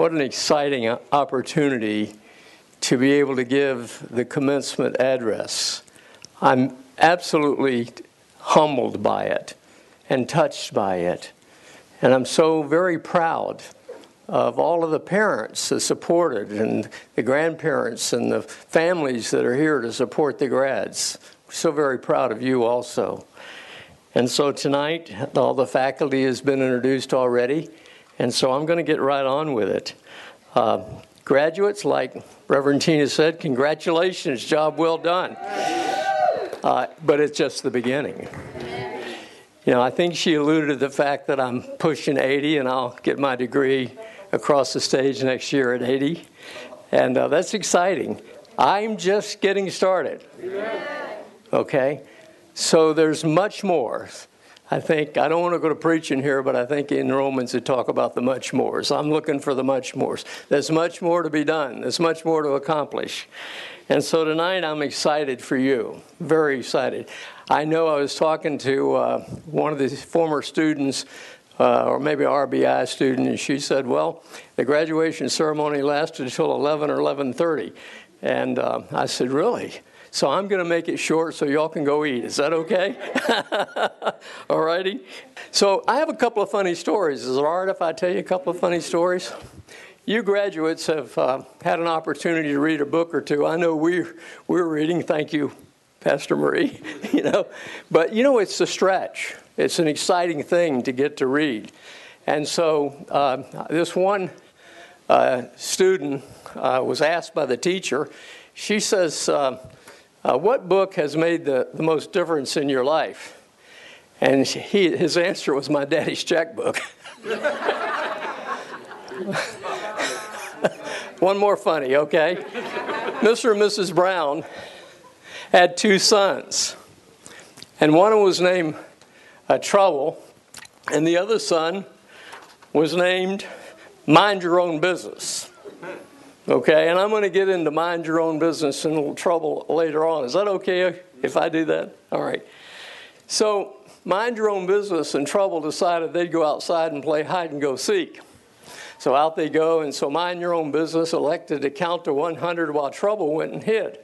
what an exciting opportunity to be able to give the commencement address. I'm absolutely humbled by it and touched by it. And I'm so very proud of all of the parents that supported and the grandparents and the families that are here to support the grads. so very proud of you also. And so tonight, all the faculty has been introduced already, and so I'm going to get right on with it. Uh, graduates, like Reverend Tina said, congratulations, job well done. Uh, but it's just the beginning. You know, I think she alluded to the fact that I'm pushing 80 and I'll get my degree across the stage next year at 80. And uh, that's exciting. I'm just getting started. Okay? So there's much more. I think, I don't want to go to preaching here, but I think in Romans it talk about the much mores. I'm looking for the much mores. There's much more to be done, there's much more to accomplish. And so tonight I'm excited for you, very excited. I know I was talking to uh, one of the former students, uh, or maybe RBI student, and she said, "Well, the graduation ceremony lasted until 11 or 11:30," and uh, I said, "Really?" So I'm going to make it short so y'all can go eat. Is that okay? All righty. So I have a couple of funny stories. Is it all right if I tell you a couple of funny stories? You graduates have uh, had an opportunity to read a book or two. I know we're, we're reading. Thank you, Pastor Marie. you know, but you know it's a stretch. It's an exciting thing to get to read. And so uh, this one uh, student uh, was asked by the teacher. She says uh, what book has made the, the most difference in your life? And he, his answer was my daddy's checkbook. One more funny, okay? Mr. and Mrs. Brown had two sons, and one was named uh, Trouble, and the other son was named Mind Your Own Business. Okay, and I'm going to get into mind your own business and a little trouble later on. Is that okay if I do that? All right. So, mind your own business and trouble decided they'd go outside and play hide and go seek. So out they go, and so mind your own business elected to count to 100 while trouble went and hid.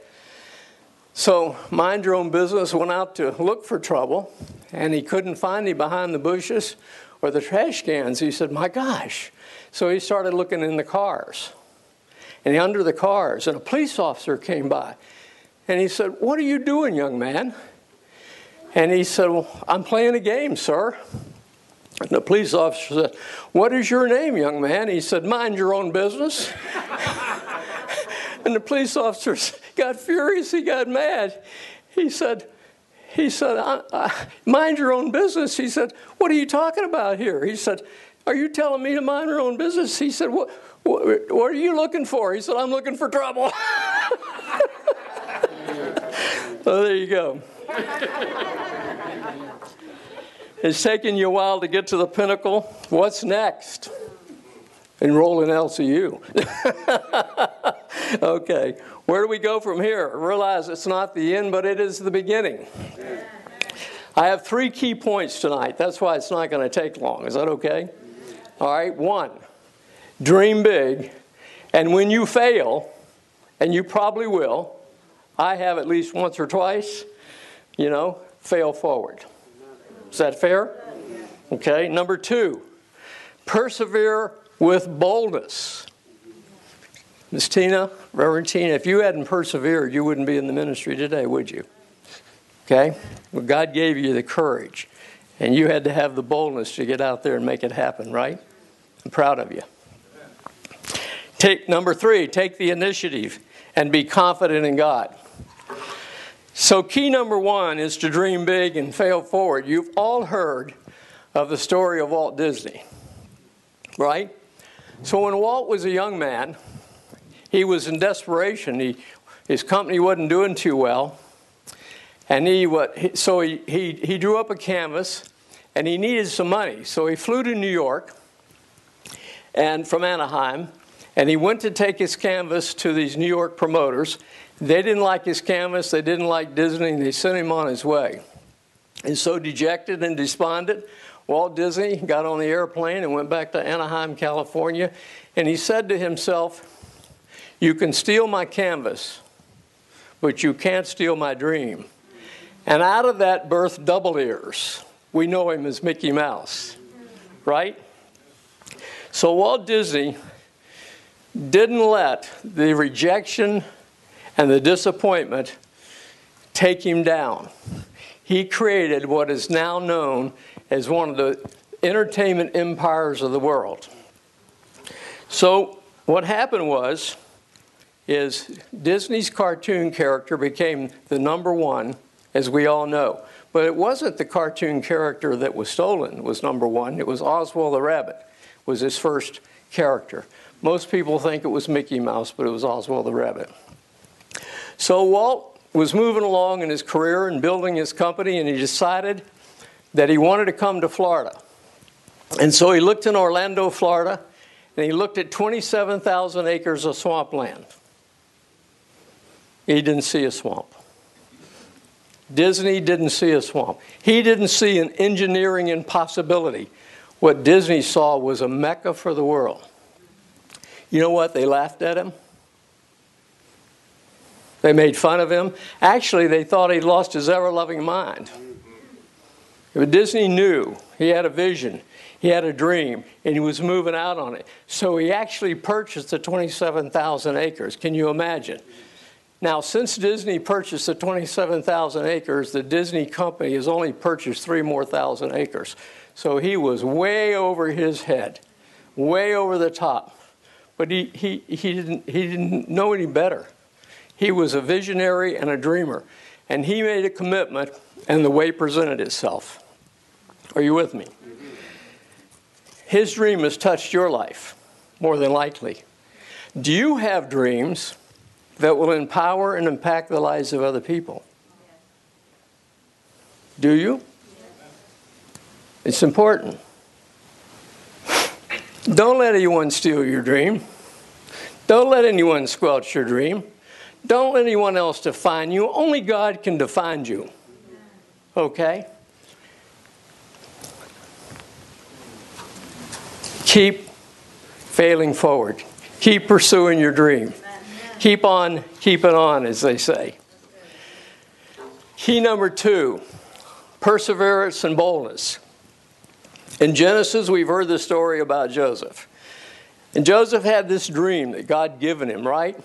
So, mind your own business went out to look for trouble, and he couldn't find him behind the bushes or the trash cans. He said, My gosh. So he started looking in the cars and he under the cars, and a police officer came by. And he said, What are you doing, young man? And he said, Well, I'm playing a game, sir. And the police officer said, What is your name, young man? He said, Mind your own business. and the police officer got furious. He got mad. He said, he said, I, I, mind your own business. He said, What are you talking about here? He said, Are you telling me to mind your own business? He said, What, what, what are you looking for? He said, I'm looking for trouble. well, there you go. it's taken you a while to get to the pinnacle. What's next? Enroll in LCU. okay, where do we go from here? Realize it's not the end, but it is the beginning. I have three key points tonight. That's why it's not going to take long. Is that okay? All right, one dream big, and when you fail, and you probably will, I have at least once or twice, you know, fail forward. Is that fair? Okay, number two, persevere with boldness. Miss Tina, Reverend Tina, if you hadn't persevered, you wouldn't be in the ministry today, would you? Okay? Well, God gave you the courage, and you had to have the boldness to get out there and make it happen, right? I'm proud of you. Take number three, take the initiative and be confident in God. So, key number one is to dream big and fail forward. You've all heard of the story of Walt Disney, right? So, when Walt was a young man, he was in desperation. He, his company wasn't doing too well. And he, what, so he, he, he drew up a canvas and he needed some money. So he flew to New York and from Anaheim and he went to take his canvas to these New York promoters. They didn't like his canvas, they didn't like Disney, they sent him on his way. And so, dejected and despondent, Walt Disney got on the airplane and went back to Anaheim, California, and he said to himself, You can steal my canvas, but you can't steal my dream. And out of that birthed double ears. We know him as Mickey Mouse, right? So Walt Disney didn't let the rejection and the disappointment take him down. He created what is now known as one of the entertainment empires of the world. So what happened was is Disney's cartoon character became the number one, as we all know. But it wasn't the cartoon character that was stolen was number one. It was Oswald the Rabbit was his first character. Most people think it was Mickey Mouse, but it was Oswald the Rabbit. So Walt was moving along in his career and building his company, and he decided that he wanted to come to Florida. And so he looked in Orlando, Florida, and he looked at 27,000 acres of swampland. He didn't see a swamp. Disney didn't see a swamp. He didn't see an engineering impossibility. What Disney saw was a mecca for the world. You know what? They laughed at him. They made fun of him. Actually, they thought he'd lost his ever loving mind. But Disney knew he had a vision, he had a dream, and he was moving out on it. So he actually purchased the 27,000 acres. Can you imagine? Now, since Disney purchased the 27,000 acres, the Disney company has only purchased three more thousand acres. So he was way over his head, way over the top. But he, he, he, didn't, he didn't know any better. He was a visionary and a dreamer. And he made a commitment, and the way presented itself. Are you with me? His dream has touched your life, more than likely. Do you have dreams that will empower and impact the lives of other people? Do you? It's important. Don't let anyone steal your dream. Don't let anyone squelch your dream. Don't let anyone else define you. Only God can define you. Okay? Keep failing forward. Keep pursuing your dream. Keep on keeping on, as they say. Key number two perseverance and boldness. In Genesis, we've heard the story about Joseph. And Joseph had this dream that God given him, right?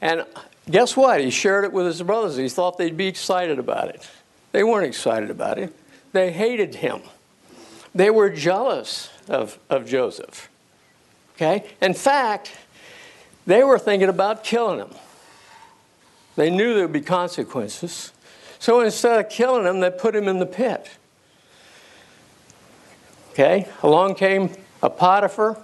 And guess what? He shared it with his brothers. He thought they'd be excited about it. They weren't excited about it, they hated him. They were jealous of, of Joseph. Okay? In fact, they were thinking about killing him. They knew there would be consequences. So instead of killing him, they put him in the pit. Okay? Along came a Potiphar,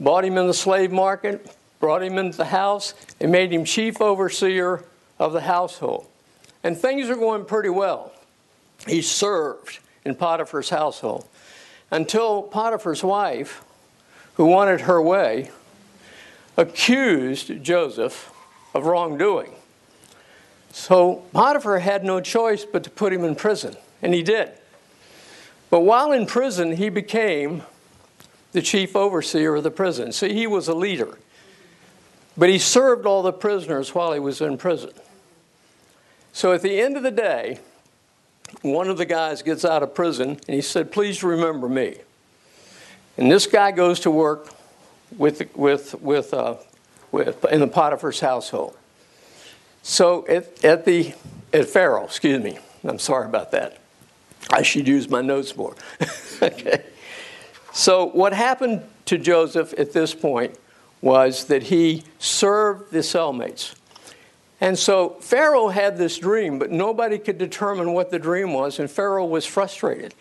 bought him in the slave market, brought him into the house, and made him chief overseer of the household. And things are going pretty well. He served in Potiphar's household until Potiphar's wife, who wanted her way, accused Joseph of wrongdoing. So Potiphar had no choice but to put him in prison, and he did. But while in prison, he became the chief overseer of the prison. See, he was a leader. But he served all the prisoners while he was in prison. So at the end of the day, one of the guys gets out of prison and he said, Please remember me. And this guy goes to work with, with, with, uh, with, in the Potiphar's household. So at, at, the, at Pharaoh, excuse me, I'm sorry about that. I should use my notes more. okay. So what happened to Joseph at this point was that he served the cellmates. And so Pharaoh had this dream, but nobody could determine what the dream was, and Pharaoh was frustrated.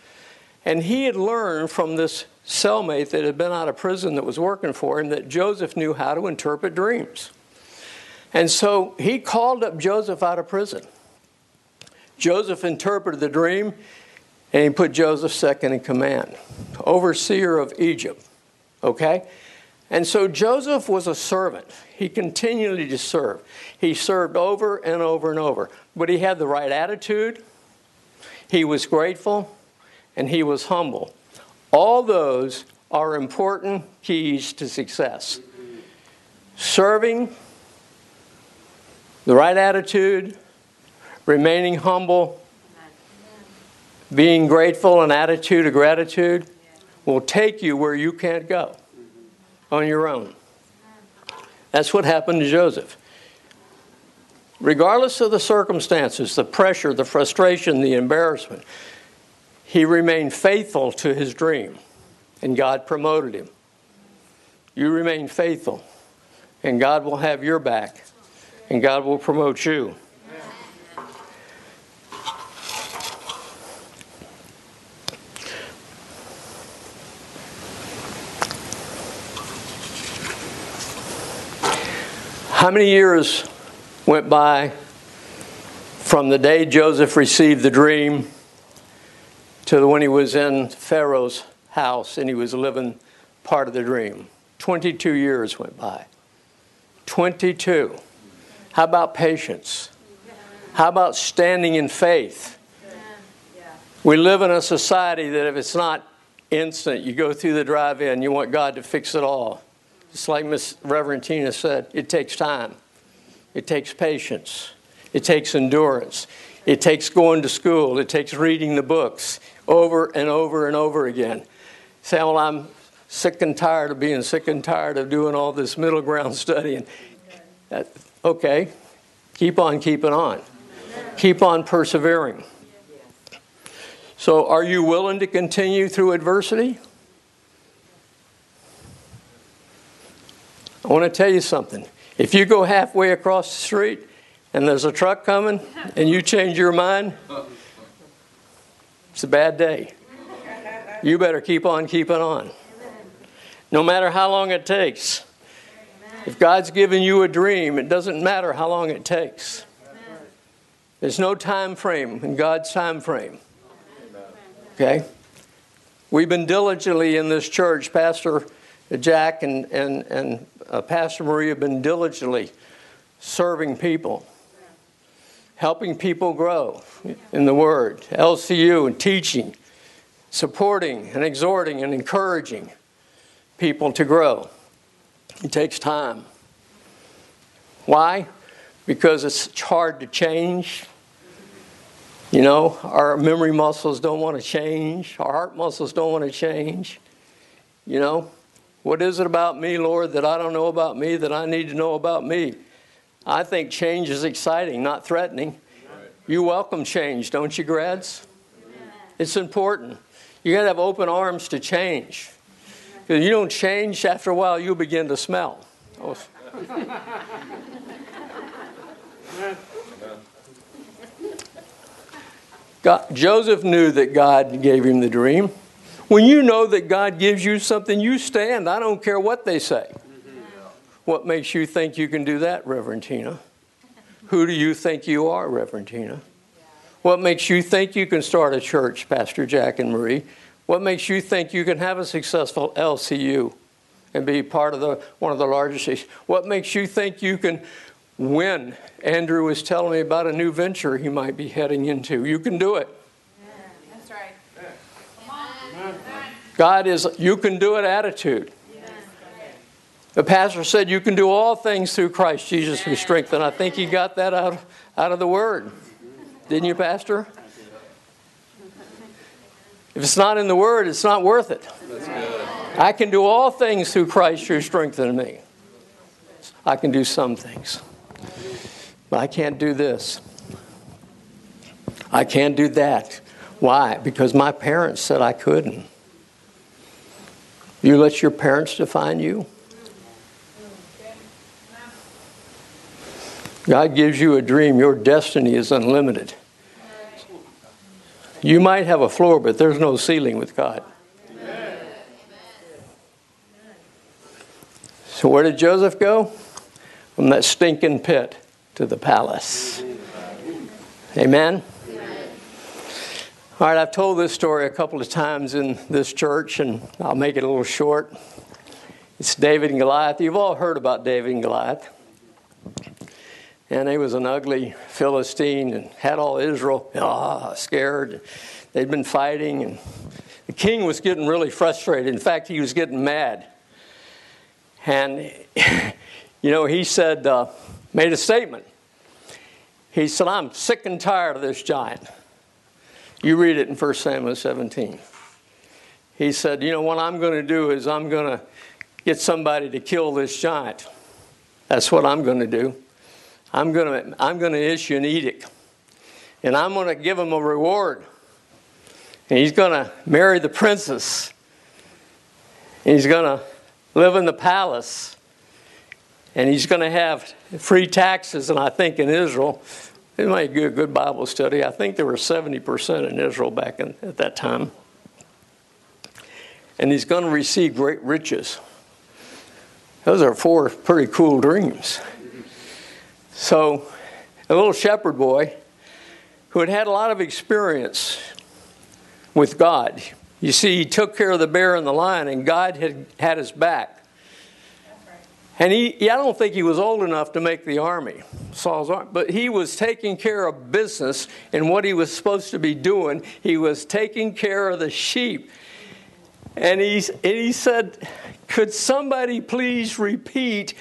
And he had learned from this cellmate that had been out of prison that was working for him that Joseph knew how to interpret dreams. And so he called up Joseph out of prison. Joseph interpreted the dream, and he put Joseph second in command, overseer of Egypt. Okay? And so Joseph was a servant. He continually to serve. He served over and over and over. But he had the right attitude, he was grateful, and he was humble. All those are important keys to success. Serving, the right attitude, remaining humble, being grateful, an attitude of gratitude will take you where you can't go on your own. That's what happened to Joseph. Regardless of the circumstances, the pressure, the frustration, the embarrassment, he remained faithful to his dream, and God promoted him. You remain faithful, and God will have your back, and God will promote you. How many years went by from the day Joseph received the dream to when he was in Pharaoh's house and he was living part of the dream? 22 years went by. 22. How about patience? How about standing in faith? We live in a society that if it's not instant, you go through the drive in, you want God to fix it all. It's like Miss Reverend Tina said, it takes time. It takes patience. It takes endurance. It takes going to school. It takes reading the books over and over and over again. Say, well, I'm sick and tired of being sick and tired of doing all this middle ground studying. That, okay, keep on keeping on. Keep on persevering. So, are you willing to continue through adversity? I want to tell you something. If you go halfway across the street and there's a truck coming and you change your mind, it's a bad day. You better keep on keeping on. No matter how long it takes. If God's given you a dream, it doesn't matter how long it takes. There's no time frame in God's time frame. Okay? We've been diligently in this church, Pastor Jack and, and, and uh, Pastor Maria been diligently serving people, helping people grow in the Word, LCU and teaching, supporting and exhorting and encouraging people to grow. It takes time. Why? Because it's hard to change. You know, our memory muscles don't want to change, our heart muscles don't want to change. You know, what is it about me, Lord, that I don't know about me that I need to know about me? I think change is exciting, not threatening. You welcome change, don't you, grads? It's important. You got to have open arms to change. Because you don't change, after a while, you'll begin to smell. Oh. God, Joseph knew that God gave him the dream. When you know that God gives you something, you stand. I don't care what they say. What makes you think you can do that, Reverend Tina? Who do you think you are, Reverend Tina? What makes you think you can start a church, Pastor Jack and Marie? What makes you think you can have a successful LCU and be part of the one of the largest? What makes you think you can win? Andrew was telling me about a new venture he might be heading into. You can do it. God is, you can do it attitude. The pastor said, You can do all things through Christ Jesus who strengthens. I think he got that out, out of the word. Didn't you, Pastor? If it's not in the word, it's not worth it. I can do all things through Christ who strengthens me. I can do some things, but I can't do this. I can't do that. Why? Because my parents said I couldn't. You let your parents define you? God gives you a dream. Your destiny is unlimited. You might have a floor, but there's no ceiling with God. So, where did Joseph go? From that stinking pit to the palace. Amen? All right, I've told this story a couple of times in this church, and I'll make it a little short. It's David and Goliath. You've all heard about David and Goliath. And he was an ugly Philistine and had all Israel ah, scared. they'd been fighting, and the king was getting really frustrated. In fact, he was getting mad. And, you know, he said, uh, made a statement. He said, I'm sick and tired of this giant. You read it in 1 Samuel 17. He said, You know, what I'm going to do is I'm going to get somebody to kill this giant. That's what I'm going to do. I'm going to, I'm going to issue an edict. And I'm going to give him a reward. And he's going to marry the princess. And he's going to live in the palace. And he's going to have free taxes. And I think in Israel, it might be a good Bible study. I think there were 70% in Israel back in, at that time. And he's going to receive great riches. Those are four pretty cool dreams. So, a little shepherd boy who had had a lot of experience with God. You see, he took care of the bear and the lion, and God had had his back. And he, I don't think he was old enough to make the army, Saul's army, but he was taking care of business and what he was supposed to be doing. He was taking care of the sheep. And he, and he said, Could somebody please repeat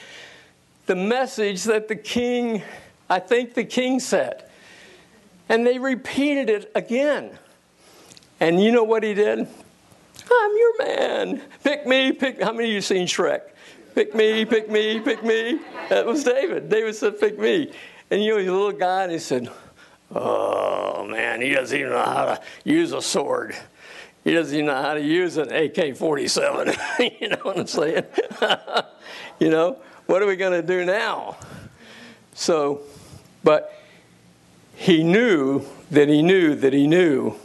the message that the king, I think the king said? And they repeated it again. And you know what he did? I'm your man. Pick me, pick. How many of you seen Shrek? Pick me, pick me, pick me. That was David. David said, pick me. And you know, he's a little guy, and he said, Oh man, he doesn't even know how to use a sword. He doesn't even know how to use an AK 47. you know what I'm saying? you know, what are we going to do now? So, but he knew that he knew that he knew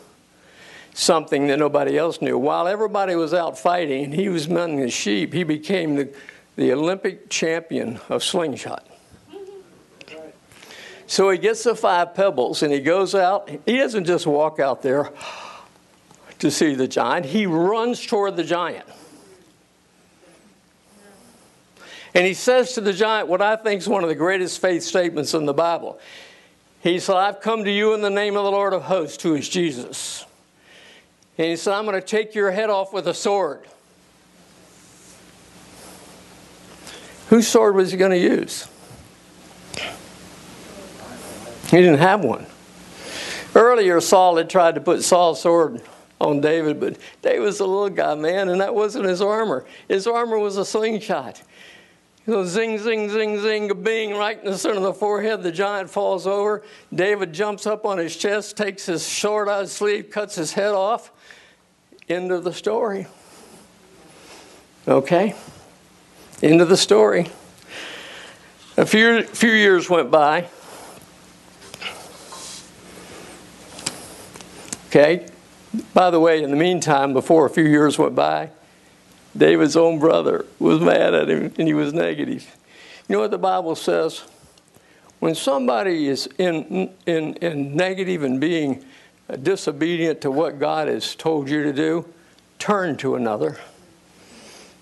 something that nobody else knew. While everybody was out fighting, he was mending the sheep. He became the, the Olympic champion of slingshot. So he gets the five pebbles and he goes out. He doesn't just walk out there to see the giant, he runs toward the giant. And he says to the giant what I think is one of the greatest faith statements in the Bible. He said, I've come to you in the name of the Lord of hosts, who is Jesus. And he said, I'm going to take your head off with a sword. Whose sword was he going to use? He didn't have one. Earlier, Saul had tried to put Saul's sword on David, but David was a little guy, man, and that wasn't his armor. His armor was a slingshot. Know, zing, zing, zing, zing, bing, right in the center of the forehead. The giant falls over. David jumps up on his chest, takes his sword out of his sleeve, cuts his head off. End of the story. Okay? End of the story. A few, few years went by. Okay? By the way, in the meantime, before a few years went by, David's own brother was mad at him and he was negative. You know what the Bible says? When somebody is in, in, in negative and being disobedient to what God has told you to do, turn to another.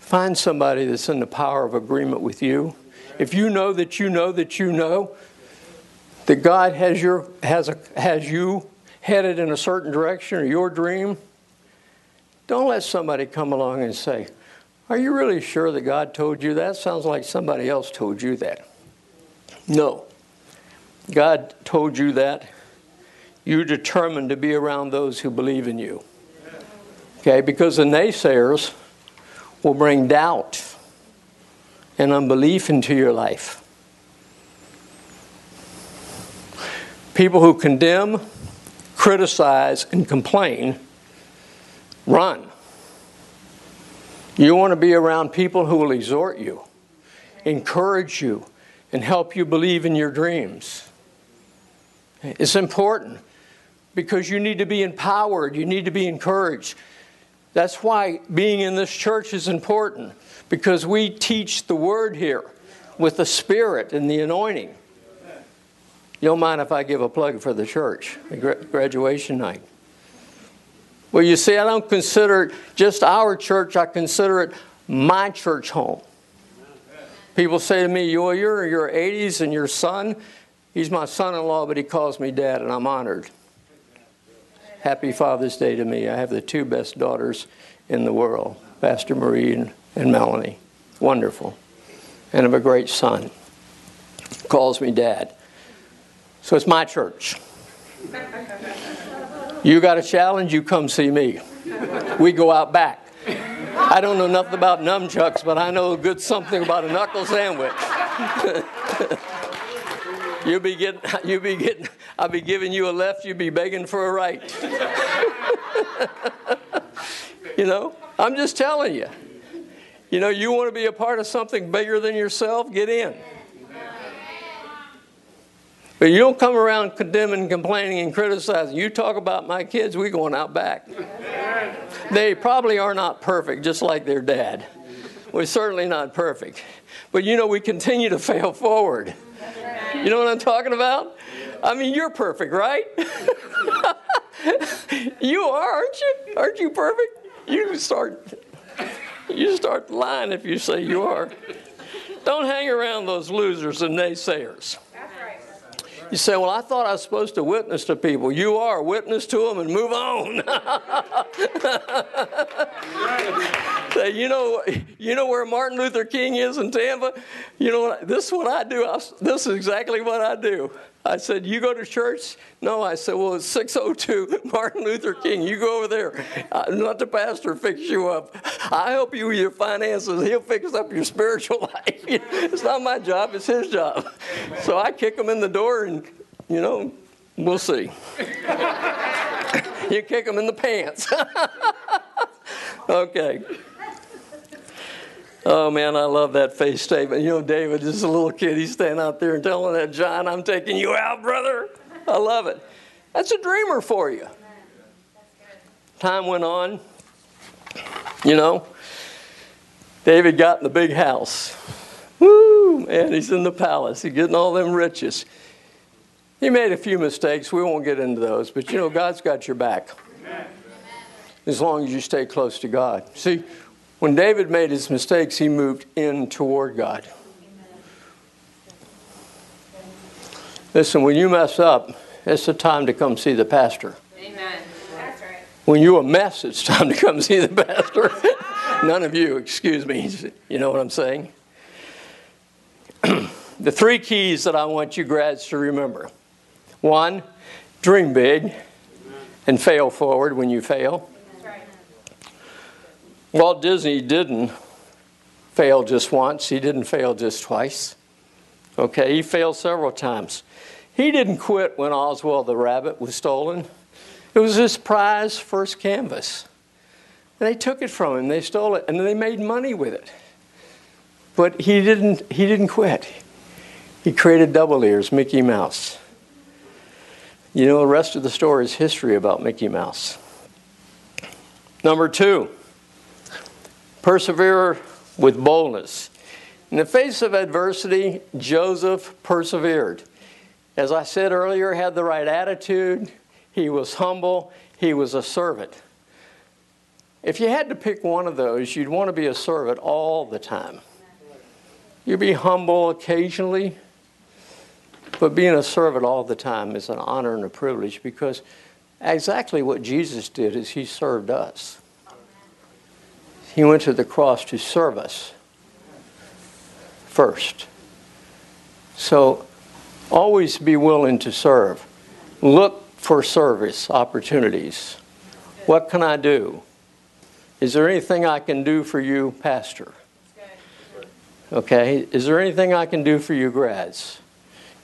Find somebody that's in the power of agreement with you. If you know that you know that you know that God has your has a, has you headed in a certain direction or your dream, don't let somebody come along and say, "Are you really sure that God told you that? Sounds like somebody else told you that." No. God told you that you're determined to be around those who believe in you. Okay, because the naysayers will bring doubt and unbelief into your life. People who condemn, criticize, and complain run. You want to be around people who will exhort you, encourage you, and help you believe in your dreams. It's important because you need to be empowered, you need to be encouraged. That's why being in this church is important because we teach the word here with the spirit and the anointing. You don't mind if I give a plug for the church, graduation night. Well, you see, I don't consider it just our church, I consider it my church home. People say to me, you're your 80s and your son, he's my son in law, but he calls me dad, and I'm honored. Happy Father's Day to me. I have the two best daughters in the world, Pastor Marie and, and Melanie. Wonderful. And I have a great son. Calls me dad. So it's my church. You got a challenge, you come see me. We go out back. I don't know nothing about nunchucks, but I know a good something about a knuckle sandwich. you'll be getting, you'll be getting, I'll be giving you a left, you'll be begging for a right. you know, I'm just telling you. You know, you want to be a part of something bigger than yourself, get in. But you don't come around condemning, complaining, and criticizing. You talk about my kids, we going out back. They probably are not perfect, just like their dad. We're certainly not perfect. But you know, we continue to fail forward. You know what I'm talking about? I mean, you're perfect, right? you are, aren't you? Aren't you perfect? You start you start lying if you say you are. Don't hang around those losers and naysayers. You say, Well, I thought I was supposed to witness to people. You are. Witness to them and move on. say, you know, you know where Martin Luther King is in Tampa? You know, this is what I do. I, this is exactly what I do. I said, You go to church? No, I said, Well, it's 602 Martin Luther King. You go over there. Uh, let the pastor fix you up. I help you with your finances. He'll fix up your spiritual life. it's not my job, it's his job. So I kick him in the door and, you know, we'll see. you kick him in the pants. okay. Oh man, I love that face statement. You know, David, just a little kid, he's standing out there and telling that John, I'm taking you out, brother. I love it. That's a dreamer for you. Time went on. You know, David got in the big house. Woo, man, he's in the palace. He's getting all them riches. He made a few mistakes. We won't get into those, but you know, God's got your back. As long as you stay close to God. See, when David made his mistakes, he moved in toward God. Listen, when you mess up, it's the time to come see the pastor. Amen. That's right. When you're a mess, it's time to come see the pastor. None of you, excuse me. You know what I'm saying? the three keys that I want you grads to remember one, dream big and fail forward when you fail. Walt Disney didn't fail just once, he didn't fail just twice. Okay, he failed several times. He didn't quit when Oswald the rabbit was stolen. It was his prize first canvas. And they took it from him, they stole it, and then they made money with it. But he didn't, he didn't quit. He created double ears, Mickey Mouse. You know, the rest of the story is history about Mickey Mouse. Number two, Persevere with boldness. In the face of adversity, Joseph persevered. As I said earlier, had the right attitude, he was humble, he was a servant. If you had to pick one of those, you'd want to be a servant all the time. You'd be humble occasionally, but being a servant all the time is an honor and a privilege because exactly what Jesus did is he served us. He went to the cross to serve us first. So always be willing to serve. Look for service opportunities. What can I do? Is there anything I can do for you, Pastor? Okay. Is there anything I can do for you, grads?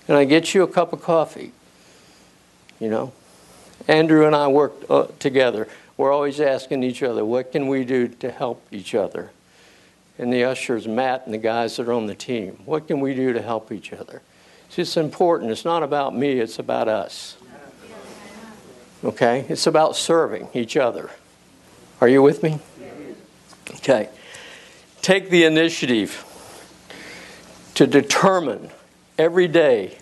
Can I get you a cup of coffee? You know? Andrew and I worked uh, together we're always asking each other, what can we do to help each other? And the ushers, Matt and the guys that are on the team, what can we do to help each other? It's just important. It's not about me, it's about us. Okay? It's about serving each other. Are you with me? Okay. Take the initiative to determine every day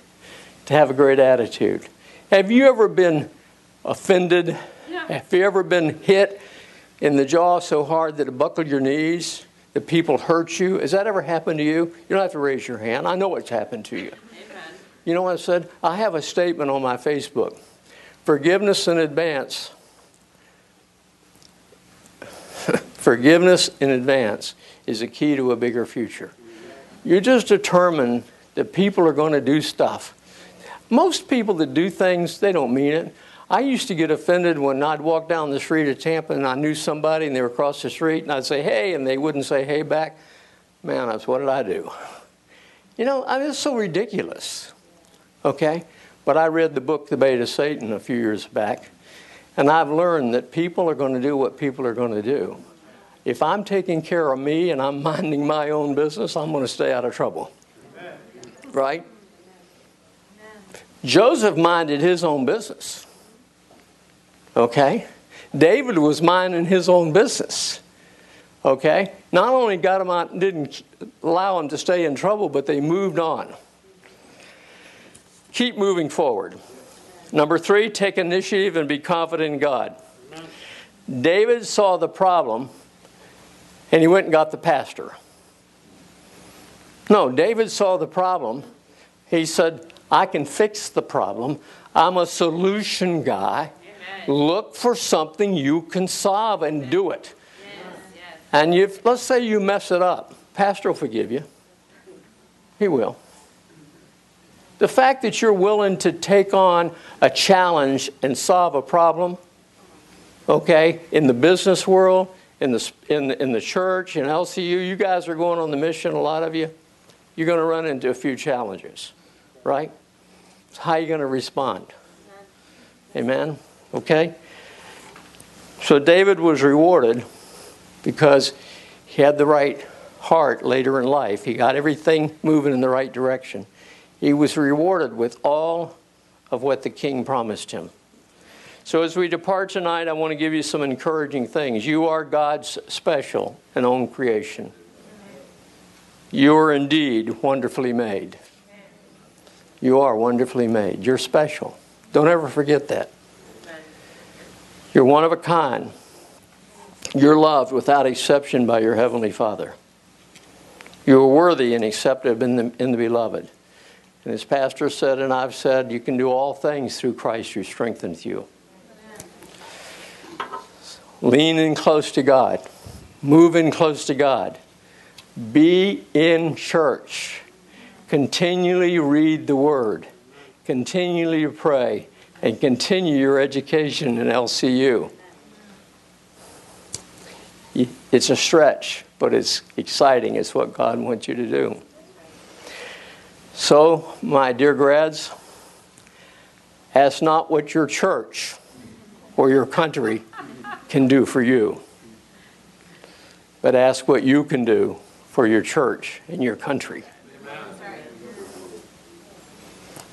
to have a great attitude. Have you ever been offended? Have you ever been hit in the jaw so hard that it buckled your knees? That people hurt you? Has that ever happened to you? You don't have to raise your hand. I know it's happened to you. Amen. You know what I said? I have a statement on my Facebook forgiveness in advance. forgiveness in advance is a key to a bigger future. You just determine that people are going to do stuff. Most people that do things, they don't mean it. I used to get offended when I'd walk down the street of Tampa and I knew somebody and they were across the street and I'd say, hey, and they wouldn't say hey back. Man, that's what did I do? You know, I mean, it's so ridiculous. Okay? But I read the book, The Bait of Satan, a few years back, and I've learned that people are going to do what people are going to do. If I'm taking care of me and I'm minding my own business, I'm going to stay out of trouble. Amen. Right? Amen. Joseph minded his own business. Okay? David was minding his own business. Okay? Not only got him out, didn't allow him to stay in trouble, but they moved on. Keep moving forward. Number three, take initiative and be confident in God. David saw the problem and he went and got the pastor. No, David saw the problem. He said, I can fix the problem. I'm a solution guy. Look for something you can solve and do it. And if, let's say you mess it up, Pastor will forgive you. He will. The fact that you're willing to take on a challenge and solve a problem, okay, in the business world, in the, in, in the church, in LCU, you guys are going on the mission, a lot of you, you're going to run into a few challenges, right? So how are you going to respond? Amen? Okay? So David was rewarded because he had the right heart later in life. He got everything moving in the right direction. He was rewarded with all of what the king promised him. So, as we depart tonight, I want to give you some encouraging things. You are God's special and own creation. You are indeed wonderfully made. You are wonderfully made. You're special. Don't ever forget that. You're one of a kind. You're loved without exception by your Heavenly Father. You are worthy and accepted in the, in the beloved. And as Pastor said, and I've said, you can do all things through Christ who strengthens you. Lean in close to God. Move in close to God. Be in church. Continually read the Word. Continually pray and continue your education in LCU. It's a stretch, but it's exciting. It's what God wants you to do. So, my dear grads, ask not what your church or your country can do for you, but ask what you can do for your church and your country.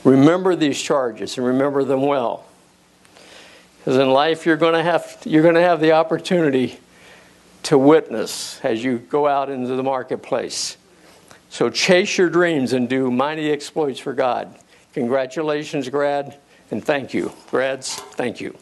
Remember these charges and remember them well. Because in life you're going to have you're going to have the opportunity to witness as you go out into the marketplace. So chase your dreams and do mighty exploits for God. Congratulations, grad, and thank you. Grads, thank you.